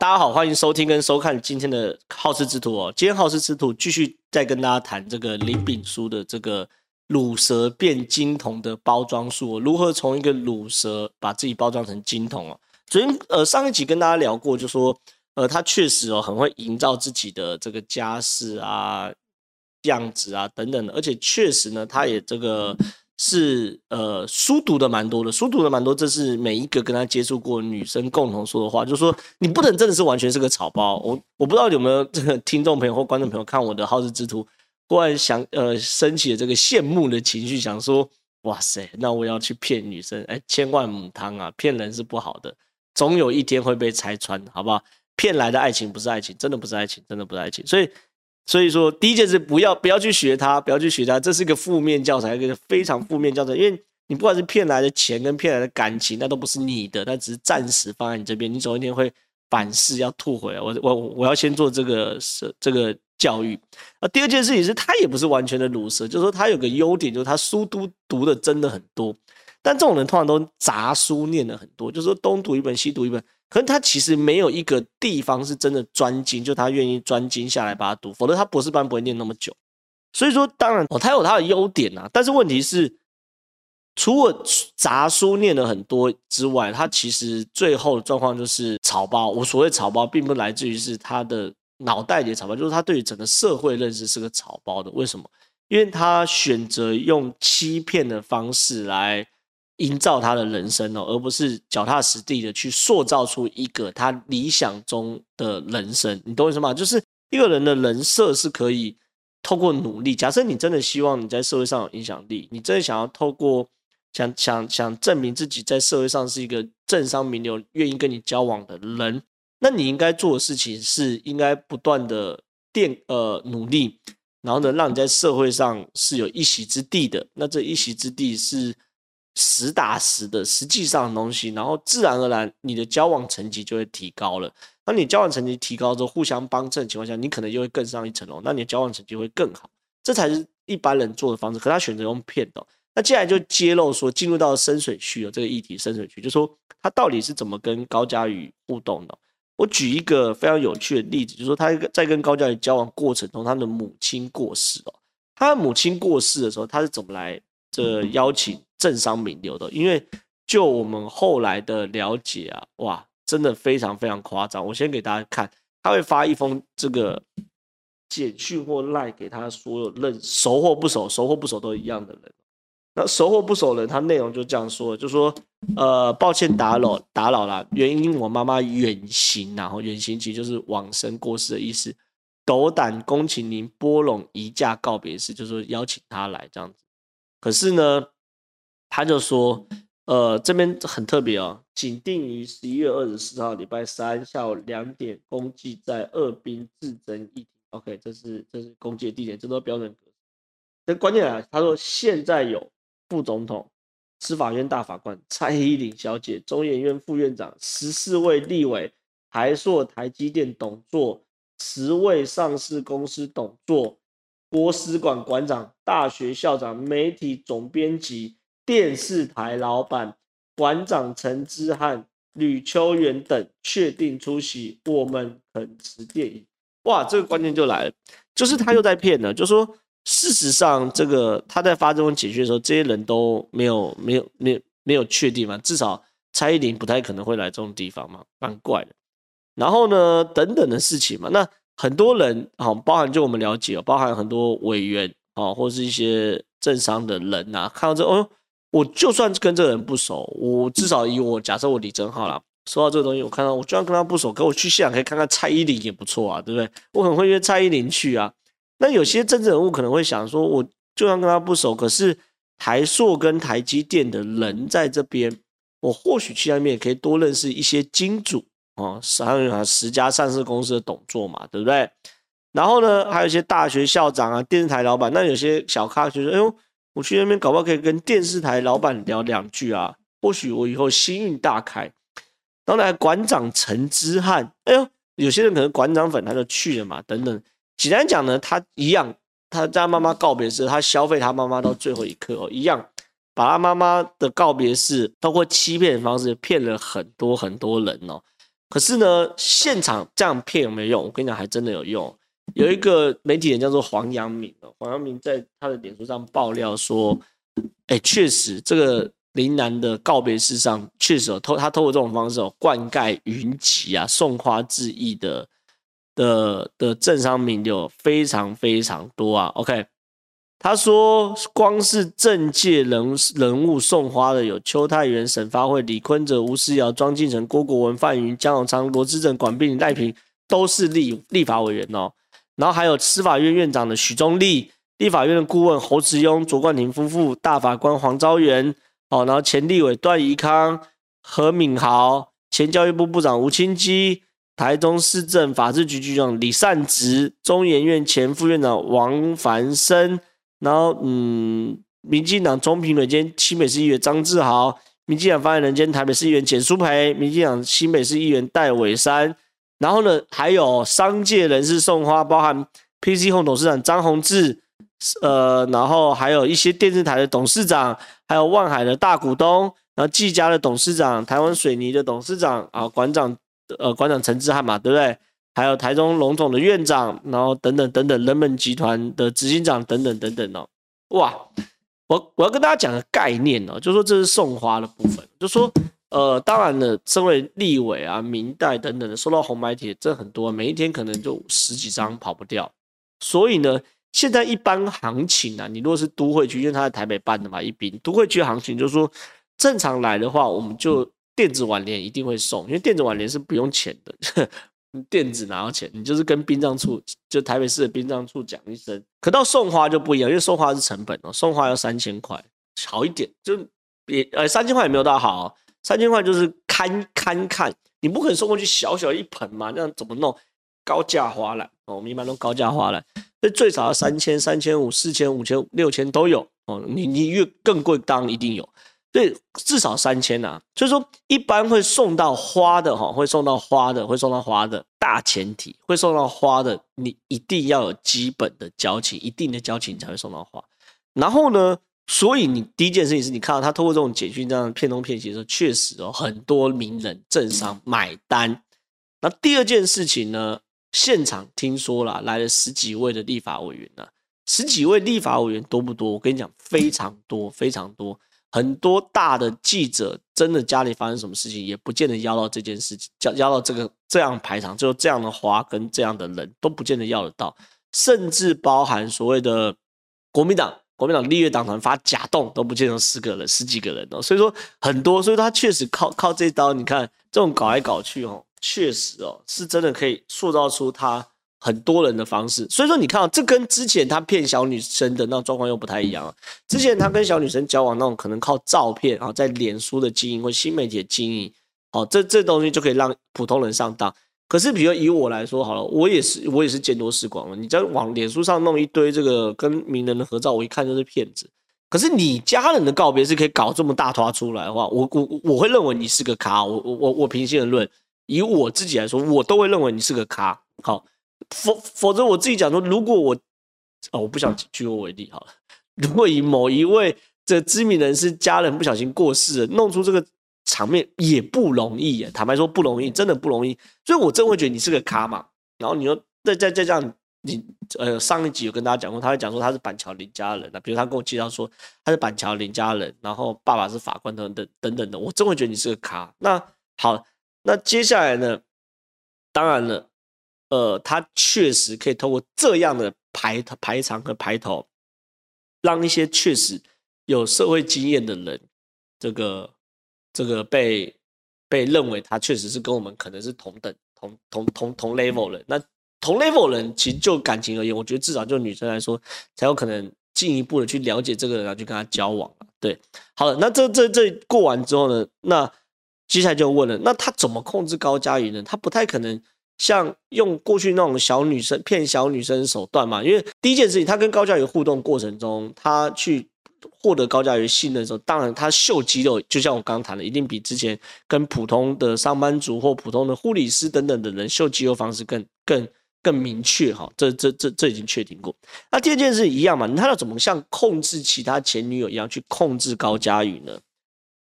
大家好，欢迎收听跟收看今天的好事之徒哦。今天好事之徒继续再跟大家谈这个林炳书的这个鲁蛇变金童的包装术，如何从一个鲁蛇把自己包装成金童哦。昨天呃上一集跟大家聊过，就说呃他确实哦很会营造自己的这个家世啊、样子啊等等的，而且确实呢他也这个。是呃，书读的蛮多的，书读的蛮多，这是每一个跟他接触过女生共同说的话，就是说你不能真的是完全是个草包。我我不知道有没有这个 听众朋友或观众朋友看我的好事之徒，忽然想呃升起了这个羡慕的情绪，想说哇塞，那我要去骗女生，哎，千万母汤啊，骗人是不好的，总有一天会被拆穿，好不好？骗来的爱情不是爱情，真的不是爱情，真的不是爱情，所以。所以说，第一件事不要不要去学他，不要去学他，这是一个负面教材，一个非常负面教材。因为你不管是骗来的钱跟骗来的感情，那都不是你的，那只是暂时放在你这边，你总有一天会反噬，要吐回来。我我我要先做这个是这个教育。啊，第二件事情是他也不是完全的鲁蛇，就是说他有个优点，就是他书都读的真的很多。但这种人通常都杂书念的很多，就是说东读一本西读一本。可能他其实没有一个地方是真的专精，就他愿意专精下来把它读，否则他博士班不会念那么久。所以说，当然哦，他有他的优点啊，但是问题是，除了杂书念了很多之外，他其实最后的状况就是草包。我所谓草包，并不来自于是他的脑袋里的草包，就是他对于整个社会认识是个草包的。为什么？因为他选择用欺骗的方式来。营造他的人生哦，而不是脚踏实地的去塑造出一个他理想中的人生。你懂我意思吗？就是一个人的人设是可以透过努力。假设你真的希望你在社会上有影响力，你真的想要透过想想想证明自己在社会上是一个政商名流，愿意跟你交往的人，那你应该做的事情是应该不断的垫呃努力，然后呢，让你在社会上是有一席之地的。那这一席之地是。实打实的实际上的东西，然后自然而然你的交往层级就会提高了。那你交往层级提高之后，互相帮衬的情况下，你可能就会更上一层楼，那你的交往成绩会更好。这才是一般人做的方式。可他选择用骗的。那接下来就揭露说，进入到深水区了这个议题，深水区就说他到底是怎么跟高佳宇互动的。我举一个非常有趣的例子，就是说他在跟高佳宇交往过程中，他的母亲过世了。他的母亲过世的时候，他是怎么来这邀请？政商名流的，因为就我们后来的了解啊，哇，真的非常非常夸张。我先给大家看，他会发一封这个简讯或赖给他所有认熟或不熟、熟或不熟都一样的人。那熟或不熟人，他内容就这样说，就说呃，抱歉打扰打扰了，原因我妈妈远行，然后远行其实就是往生过世的意思。斗胆恭请您拨冗移驾告别式，就是说邀请他来这样子。可是呢？他就说，呃，这边很特别哦，仅定于十一月二十四号礼拜三下午两点，公祭在二殡至真议庭。OK，这是这是公祭的地点，这都是标准格式。但关键来了，他说现在有副总统、司法院大法官蔡依林小姐、中研院副院长、十四位立委、台塑、台积电董座、十位上市公司董座、国史馆馆长、大学校长、媒体总编辑。电视台老板、馆长陈之汉、吕秋远等确定出席，我们肯持电影。哇，这个关键就来了，就是他又在骗了。就说事实上，这个他在发这种简讯的时候，这些人都没有、没有、没有、没有确定嘛。至少蔡依林不太可能会来这种地方嘛，蛮怪的。然后呢，等等的事情嘛，那很多人好，包含就我们了解哦，包含很多委员啊，或是一些政商的人呐、看到这哦。我就算跟这个人不熟，我至少以我假设我李正浩啦，说到这个东西，我看到我就算跟他不熟，可我去现场可以看看蔡依林也不错啊，对不对？我很会约蔡依林去啊。那有些政治人物可能会想说，我就算跟他不熟，可是台塑跟台积电的人在这边，我或许去那边也可以多认识一些金主啊，还有十家上市公司的董座嘛，对不对？然后呢，还有一些大学校长啊，电视台老板，那有些小咖就说，哎呦。我去那边搞不好可以跟电视台老板聊两句啊，或许我以后心运大开。当然，馆长陈之汉，哎呦，有些人可能馆长粉他就去了嘛，等等。简单讲呢，他一样，他在妈妈告别式，他消费他妈妈到最后一刻哦，一样把他妈妈的告别式通过欺骗的方式骗了很多很多人哦。可是呢，现场这样骗有没有用？我跟你讲，还真的有用。有一个媒体人叫做黄阳明哦，黄阳明在他的脸书上爆料说，哎，确实这个林楠的告别式上，确实有透他透过这种方式哦，灌溉云集啊，送花致意的的的政商名流非常非常多啊。OK，他说光是政界人人物送花的有邱泰源、沈发慧、李坤哲、吴思瑶、庄敬诚、郭国文、范云、江永昌、罗志正、管碧玲、赖平，都是立立法委员哦。然后还有司法院院长的许宗力，立法院的顾问侯慈庸、卓冠廷夫妇，大法官黄昭元，哦，然后前立委段宜康、何敏豪，前教育部部长吴清基，台中市政法制局局长李善植，中研院前副院长王凡生，然后嗯，民进党中评委兼新北市议员张志豪，民进党发言人兼台北市议员简舒培，民进党新北市议员戴伟山。然后呢，还有商界人士送花，包含 PC Home 董事长张宏志，呃，然后还有一些电视台的董事长，还有万海的大股东，然后技嘉的董事长，台湾水泥的董事长啊，馆长，呃，馆长陈志汉嘛，对不对？还有台中龙总的院长，然后等等等等，人本集团的执行长等等等等哦，哇，我我要跟大家讲个概念哦，就说这是送花的部分，就说。呃，当然了，身为立委啊、民代等等的，收到红白帖这很多，每一天可能就十几张跑不掉。所以呢，现在一般行情啊，你如果是都会区，因为他在台北办的嘛，一并都会区行情就是说，正常来的话，我们就电子挽联一定会送，因为电子挽联是不用钱的，电子拿到钱？你就是跟殡葬处，就台北市的殡葬处讲一声。可到送花就不一样，因为送花是成本哦，送花要三千块，好一点就也呃三千块也没有到好。三千块就是看看看，你不可能送过去小小一盆嘛？那样怎么弄？高价花篮哦，我们一般都高价花篮，所以最少要三千、三千五、四千、五千、六千都有哦。你你越更贵，当然一定有，对至少三千呐。所以说，一般会送到花的哈，会送到花的，会送到花的大前提，会送到花的，你一定要有基本的交情，一定的交情才会送到花。然后呢？所以你第一件事情是你看到他透过这种简讯这样骗东骗西的时候，确实哦，很多名人政商买单。那第二件事情呢，现场听说了来了十几位的立法委员呢，十几位立法委员多不多？我跟你讲，非常多，非常多。很多大的记者真的家里发生什么事情，也不见得邀到这件事情，邀邀到这个这样排场，就这样的花跟这样的人都不见得要得到，甚至包含所谓的国民党。国民党立院党团发假动都不见得十个人、十几个人哦，所以说很多，所以他确实靠靠这刀，你看这种搞来搞去哦，确实哦是真的可以塑造出他很多人的方式。所以说你看啊，这跟之前他骗小女生的那种状况又不太一样。之前他跟小女生交往那种，可能靠照片啊，在脸书的经营或新媒体的经营，哦，这这东西就可以让普通人上当。可是，比如以我来说好了，我也是我也是见多识广了。你在往脸书上弄一堆这个跟名人的合照，我一看就是骗子。可是你家人的告别是可以搞这么大拖出来的话，我我我会认为你是个咖。我我我我平心而论，以我自己来说，我都会认为你是个咖。好，否否则我自己讲说，如果我哦，我不想举我为例好了。如果以某一位这知名人士家人不小心过世了，弄出这个。场面也不容易耶，坦白说不容易，真的不容易。所以我真会觉得你是个咖嘛。然后你又再再再这样，你呃上一集有跟大家讲过，他会讲说他是板桥林家人，比如他跟我介绍说他是板桥林家人，然后爸爸是法官等等等等的，我真会觉得你是个咖。那好，那接下来呢？当然了，呃，他确实可以透过这样的排排场和排头，让一些确实有社会经验的人，这个。这个被被认为他确实是跟我们可能是同等同同同同 level 人，那同 level 人其实就感情而言，我觉得至少就女生来说才有可能进一步的去了解这个人，然后去跟他交往。对，好了，那这这这过完之后呢，那接下来就问了，那他怎么控制高嘉瑜呢？他不太可能像用过去那种小女生骗小女生手段嘛，因为第一件事情，他跟高嘉瑜互动过程中，他去。获得高嘉瑜信任的时候，当然他秀肌肉，就像我刚谈的，一定比之前跟普通的上班族或普通的护理师等等的人秀肌肉方式更更更明确哈。这这这这已经确定过。那第二件事一样嘛，他要怎么像控制其他前女友一样去控制高佳瑜呢？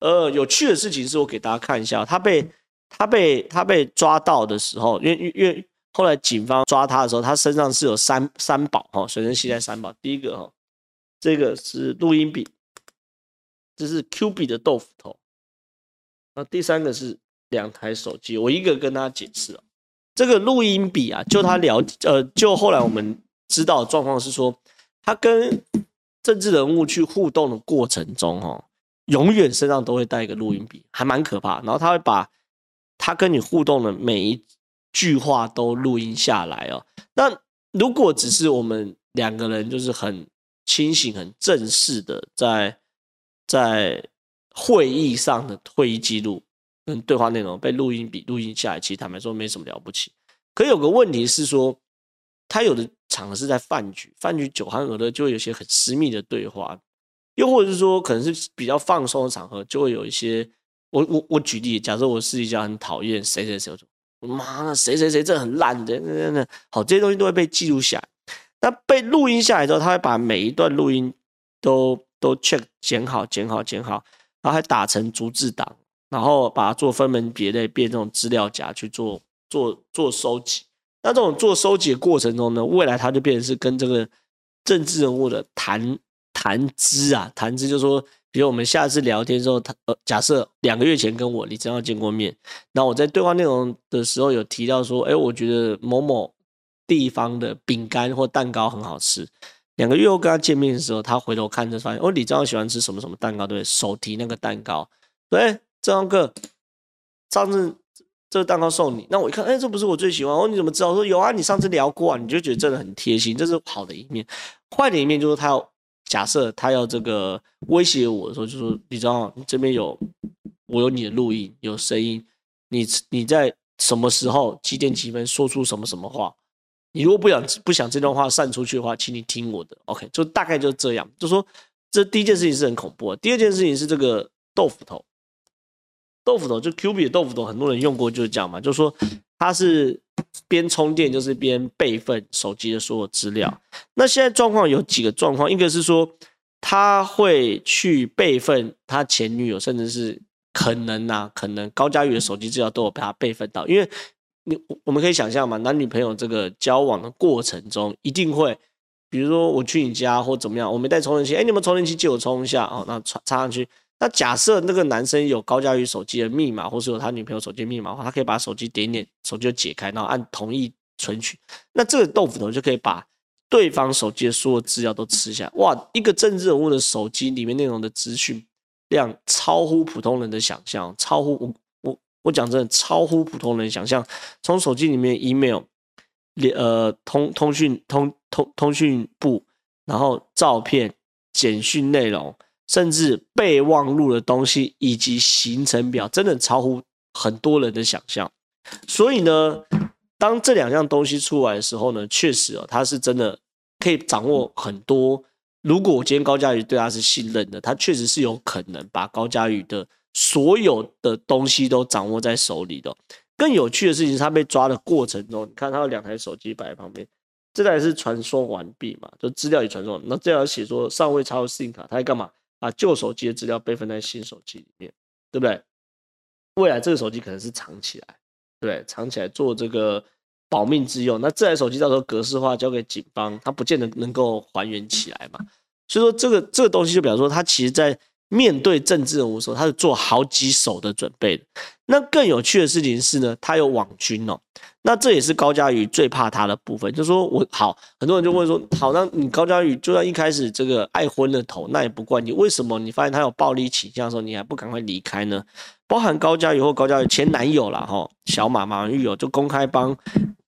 呃，有趣的事情是我给大家看一下，他被他被他被抓到的时候，因为因为后来警方抓他的时候，他身上是有三三宝哈，随身携带三宝。第一个哈，这个是录音笔，这是 Q 币的豆腐头。那第三个是两台手机，我一个跟他解释啊，这个录音笔啊，就他了呃，就后来我们知道状况是说，他跟政治人物去互动的过程中哈，永远身上都会带一个录音笔，还蛮可怕。然后他会把他跟你互动的每一句话都录音下来哦。那如果只是我们两个人就是很清醒、很正式的在在会议上的会议记录跟对话内容被录音笔录音下来，其实坦白说没什么了不起。可有个问题是说，他有的场合是在饭局，饭局酒酣耳热就会有些很私密的对话，又或者是说可能是比较放松的场合，就会有一些。我我我举例，假设我私底下很讨厌谁谁谁，我说妈的谁谁谁这很烂的，那那那好，这些东西都会被记录下来。那被录音下来之后，他会把每一段录音都都 check 剪好剪好剪好，然后还打成逐字档，然后把它做分门别类，变这种资料夹去做做做收集。那这种做收集的过程中呢，未来他就变成是跟这个政治人物的谈谈资啊，谈资就是说。比如我们下次聊天的时候，他呃，假设两个月前跟我李正浩见过面，那我在对话内容的时候有提到说，哎，我觉得某某地方的饼干或蛋糕很好吃。两个月后跟他见面的时候，他回头看就发现，哦，李正浩喜欢吃什么什么蛋糕，对？手提那个蛋糕，对，正浩哥，上次这个蛋糕送你，那我一看，哎，这不是我最喜欢，哦，你怎么知道？说有啊，你上次聊过啊，你就觉得真的很贴心，这是好的一面。坏的一面就是他要。假设他要这个威胁我的时候，就说你知道，你这边有我有你的录音，有声音，你你在什么时候几点几分说出什么什么话？你如果不想不想这段话散出去的话，请你听我的。OK，就大概就是这样。就说这第一件事情是很恐怖的，第二件事情是这个豆腐头，豆腐头就 Q 币的豆腐头，很多人用过就是这样嘛，就说它是。边充电就是边备份手机的所有资料。那现在状况有几个状况，一个是说他会去备份他前女友，甚至是可能啊，可能高嘉瑜的手机资料都有被他备份到。因为你我们可以想象嘛，男女朋友这个交往的过程中，一定会，比如说我去你家或怎么样，我没带充电器，哎，你有没有充电器借我充一下哦，那插插上去。那假设那个男生有高佳宇手机的密码，或是有他女朋友手机密码的话，他可以把手机点点，手机就解开，然后按同意存取。那这个豆腐头就可以把对方手机的所有资料都吃下。哇，一个政治人物的手机里面内容的资讯量超乎普通人的想象，超乎我我讲真的超乎普通人想象。从手机里面 email、呃通通讯通通通讯簿，然后照片、简讯内容。甚至备忘录的东西以及行程表，真的超乎很多人的想象。所以呢，当这两样东西出来的时候呢，确实哦，他是真的可以掌握很多。如果我今天高嘉瑜对他是信任的，他确实是有可能把高嘉瑜的所有的东西都掌握在手里的。更有趣的事情是，他被抓的过程中，你看他有两台手机摆在旁边，这台是传送完毕嘛，就资料已传送。那这样写说尚未插入 SIM 卡，他在干嘛？把旧手机的资料备份在新手机里面，对不对？未来这个手机可能是藏起来，对对？藏起来做这个保命之用。那这台手机到时候格式化交给警方，它不见得能够还原起来嘛。所以说这个这个东西就表示说，它其实在面对政治人物的时候，他是做好几手的准备的。那更有趣的事情是呢，他有网军哦。那这也是高嘉瑜最怕他的部分，就是说我好，很多人就问说，好，那你高嘉瑜就算一开始这个爱昏了头，那也不怪你，为什么你发现他有暴力倾向的时候，你还不赶快离开呢？包含高嘉瑜或高嘉瑜前男友啦，哈，小马马文钰哦，就公开帮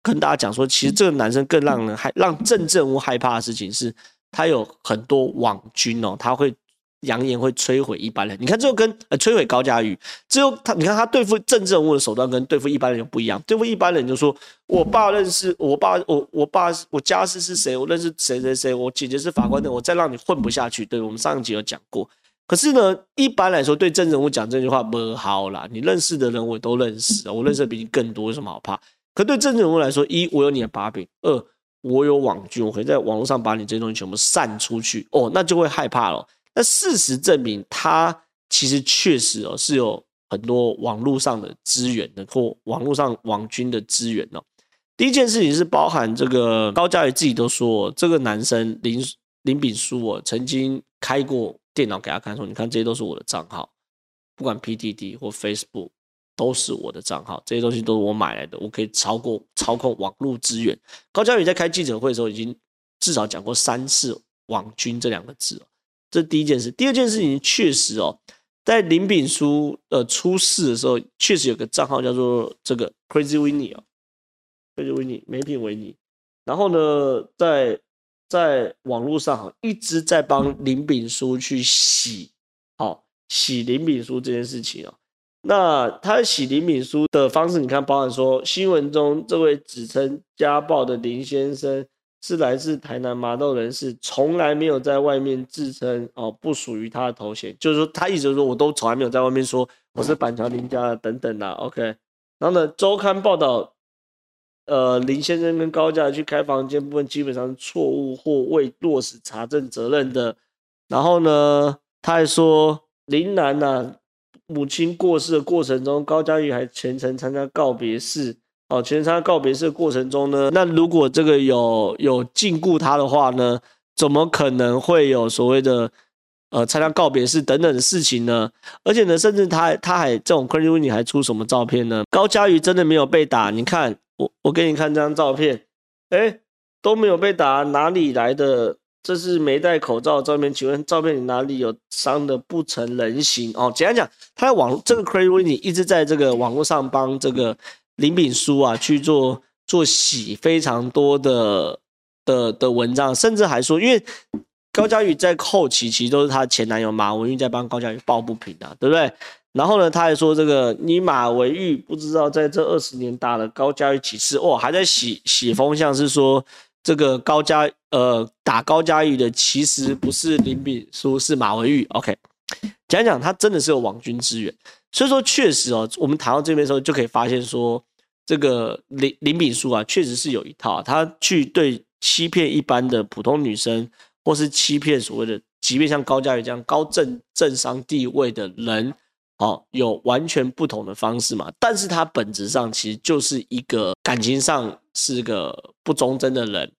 跟大家讲说，其实这个男生更让人害，让政治人物害怕的事情是，他有很多网军哦，他会。扬言会摧毁一般人，你看最后跟呃摧毁高嘉瑜，只有他，你看他对付政治人物的手段跟对付一般人就不一样。对付一般人就说，我爸认识我爸，我我爸我家世是谁，我认识谁谁谁，我姐姐是法官的，我再让你混不下去。对，我们上一集有讲过。可是呢，一般来说对政治人物讲这句话不好啦，你认识的人我都认识，我认识的比你更多，有什么好怕？可对政治人物来说，一我有你的把柄，二我有网军，我可以在网络上把你这些东西全部散出去，哦，那就会害怕了。那事实证明，他其实确实哦是有很多网络上的资源的或网络上网军的资源哦。第一件事情是包含这个高嘉瑜自己都说，这个男生林林炳书哦，曾经开过电脑给他看，说你看这些都是我的账号，不管 PTT 或 Facebook 都是我的账号，这些东西都是我买来的，我可以超过操控网络资源。高嘉瑜在开记者会的时候，已经至少讲过三次“网军”这两个字哦。这第一件事。第二件事情确实哦，在林炳书呃出事的时候，确实有个账号叫做这个 Crazy Winnie 哦。这就维尼，没品维尼。然后呢，在在网络上一直在帮林炳书去洗，好洗林炳书这件事情哦。那他洗林炳书的方式，你看，包含说新闻中这位指称家暴的林先生是来自台南麻豆人士，从来没有在外面自称哦不属于他的头衔，就是说他一直说我都从来没有在外面说我是板桥林家的等等的。OK，然后呢，周刊报道。呃，林先生跟高嘉瑜去开房间部分基本上是错误或未落实查证责任的。然后呢，他还说林楠呐、啊，母亲过世的过程中，高嘉瑜还全程参加告别式。哦，全程参加告别式过程中呢，那如果这个有有禁锢他的话呢，怎么可能会有所谓的呃参加告别式等等的事情呢？而且呢，甚至他他还这种 crazy winy 还出什么照片呢？高嘉瑜真的没有被打，你看。我我给你看这张照片，哎，都没有被打，哪里来的？这是没戴口罩的照片，请问照片里哪里有伤的不成人形？哦，简单讲，他在网这个 Crazy winy 一直在这个网络上帮这个林炳书啊去做做洗非常多的的的文章，甚至还说，因为高嘉瑜在后期其实都是他前男友马文玉在帮高嘉瑜抱不平啊，对不对？然后呢，他还说这个你马文玉不知道在这二十年打了高嘉瑜几次哦，还在洗洗风向，是说这个高嘉呃打高嘉瑜的其实不是林炳书，是马文玉。OK，讲讲他真的是有网军资源，所以说确实哦，我们谈到这边的时候就可以发现说，这个林林炳书啊，确实是有一套，他去对欺骗一般的普通女生，或是欺骗所谓的，即便像高嘉瑜这样高政政商地位的人。哦，有完全不同的方式嘛？但是他本质上其实就是一个感情上是个不忠贞的人，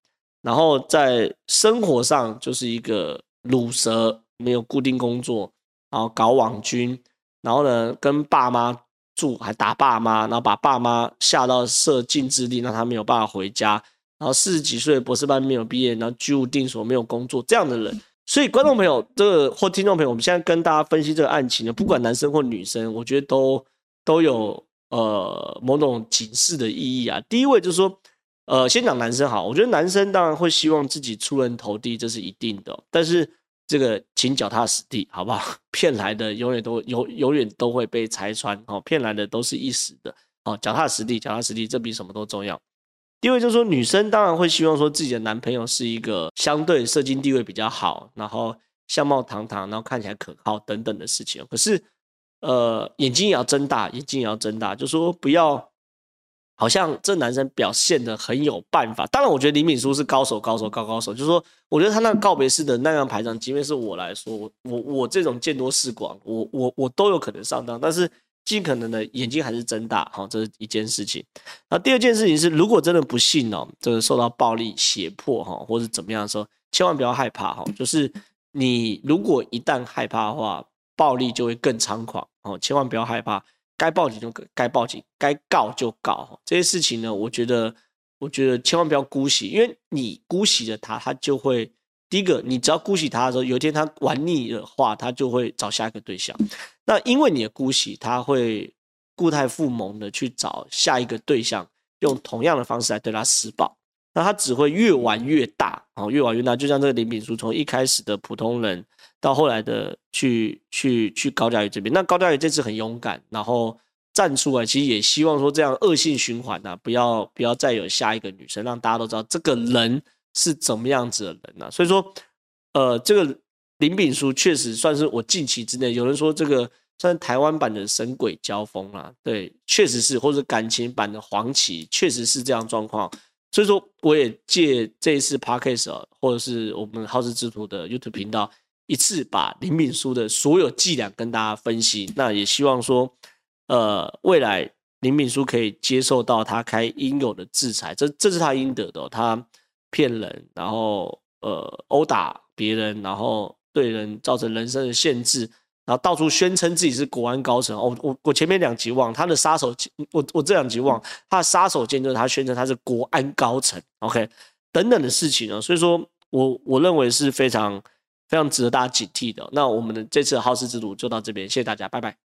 然后在生活上就是一个鲁蛇，没有固定工作，然后搞网军，然后呢跟爸妈住还打爸妈，然后把爸妈吓到设禁制令，让他没有办法回家，然后四十几岁博士班没有毕业，然后居无定所，没有工作这样的人。所以，观众朋友，这个或听众朋友，我们现在跟大家分析这个案情呢，不管男生或女生，我觉得都都有呃某种警示的意义啊。第一位就是说，呃，先讲男生好，我觉得男生当然会希望自己出人头地，这是一定的。但是这个请脚踏实地，好不好？骗来的永远都永永远都会被拆穿哦，骗来的都是一时的哦，脚踏实地，脚踏实地，这比什么都重要。第二就是说，女生当然会希望说自己的男朋友是一个相对社经地位比较好，然后相貌堂堂，然后看起来可靠等等的事情。可是，呃，眼睛也要睁大，眼睛也要睁大，就说不要好像这男生表现得很有办法。当然，我觉得李敏书是高手，高手，高高手。就是说，我觉得他那告别式的那样排场，即便是我来说，我我这种见多识广，我我我都有可能上当，但是。尽可能的眼睛还是睁大，好，这是一件事情。那第二件事情是，如果真的不幸哦，就是受到暴力胁迫哈，或者怎么样的时候，千万不要害怕哈。就是你如果一旦害怕的话，暴力就会更猖狂哦。千万不要害怕，该报警就该报警，该告就告。这些事情呢，我觉得，我觉得千万不要姑息，因为你姑息了他，他就会。第一个，你只要姑息他的时候，有一天他玩腻的话，他就会找下一个对象。那因为你的姑息，他会故态复萌的去找下一个对象，用同样的方式来对他施暴。那他只会越玩越大，哦，越玩越大。就像这个林炳书，从一开始的普通人，到后来的去去去高嘉瑜这边。那高嘉瑜这次很勇敢，然后站出来，其实也希望说这样恶性循环啊，不要不要再有下一个女生，让大家都知道这个人。是怎么样子的人呢、啊？所以说，呃，这个林炳书确实算是我近期之内，有人说这个算台湾版的神鬼交锋啦，对，确实是，或者感情版的黄旗，确实是这样状况。所以说，我也借这一次 Podcast 或者是我们好事之徒的 YouTube 频道，一次把林敏书的所有伎俩跟大家分析。那也希望说，呃，未来林敏书可以接受到他该应有的制裁，这这是他应得的、他骗人，然后呃殴打别人，然后对人造成人身的限制，然后到处宣称自己是国安高层。哦，我我前面两集忘他的杀手，我我这两集忘他的杀手锏就是他宣称他是国安高层。OK，等等的事情啊、所以说我我认为是非常非常值得大家警惕的。那我们的这次的皓事之路就到这边，谢谢大家，拜拜。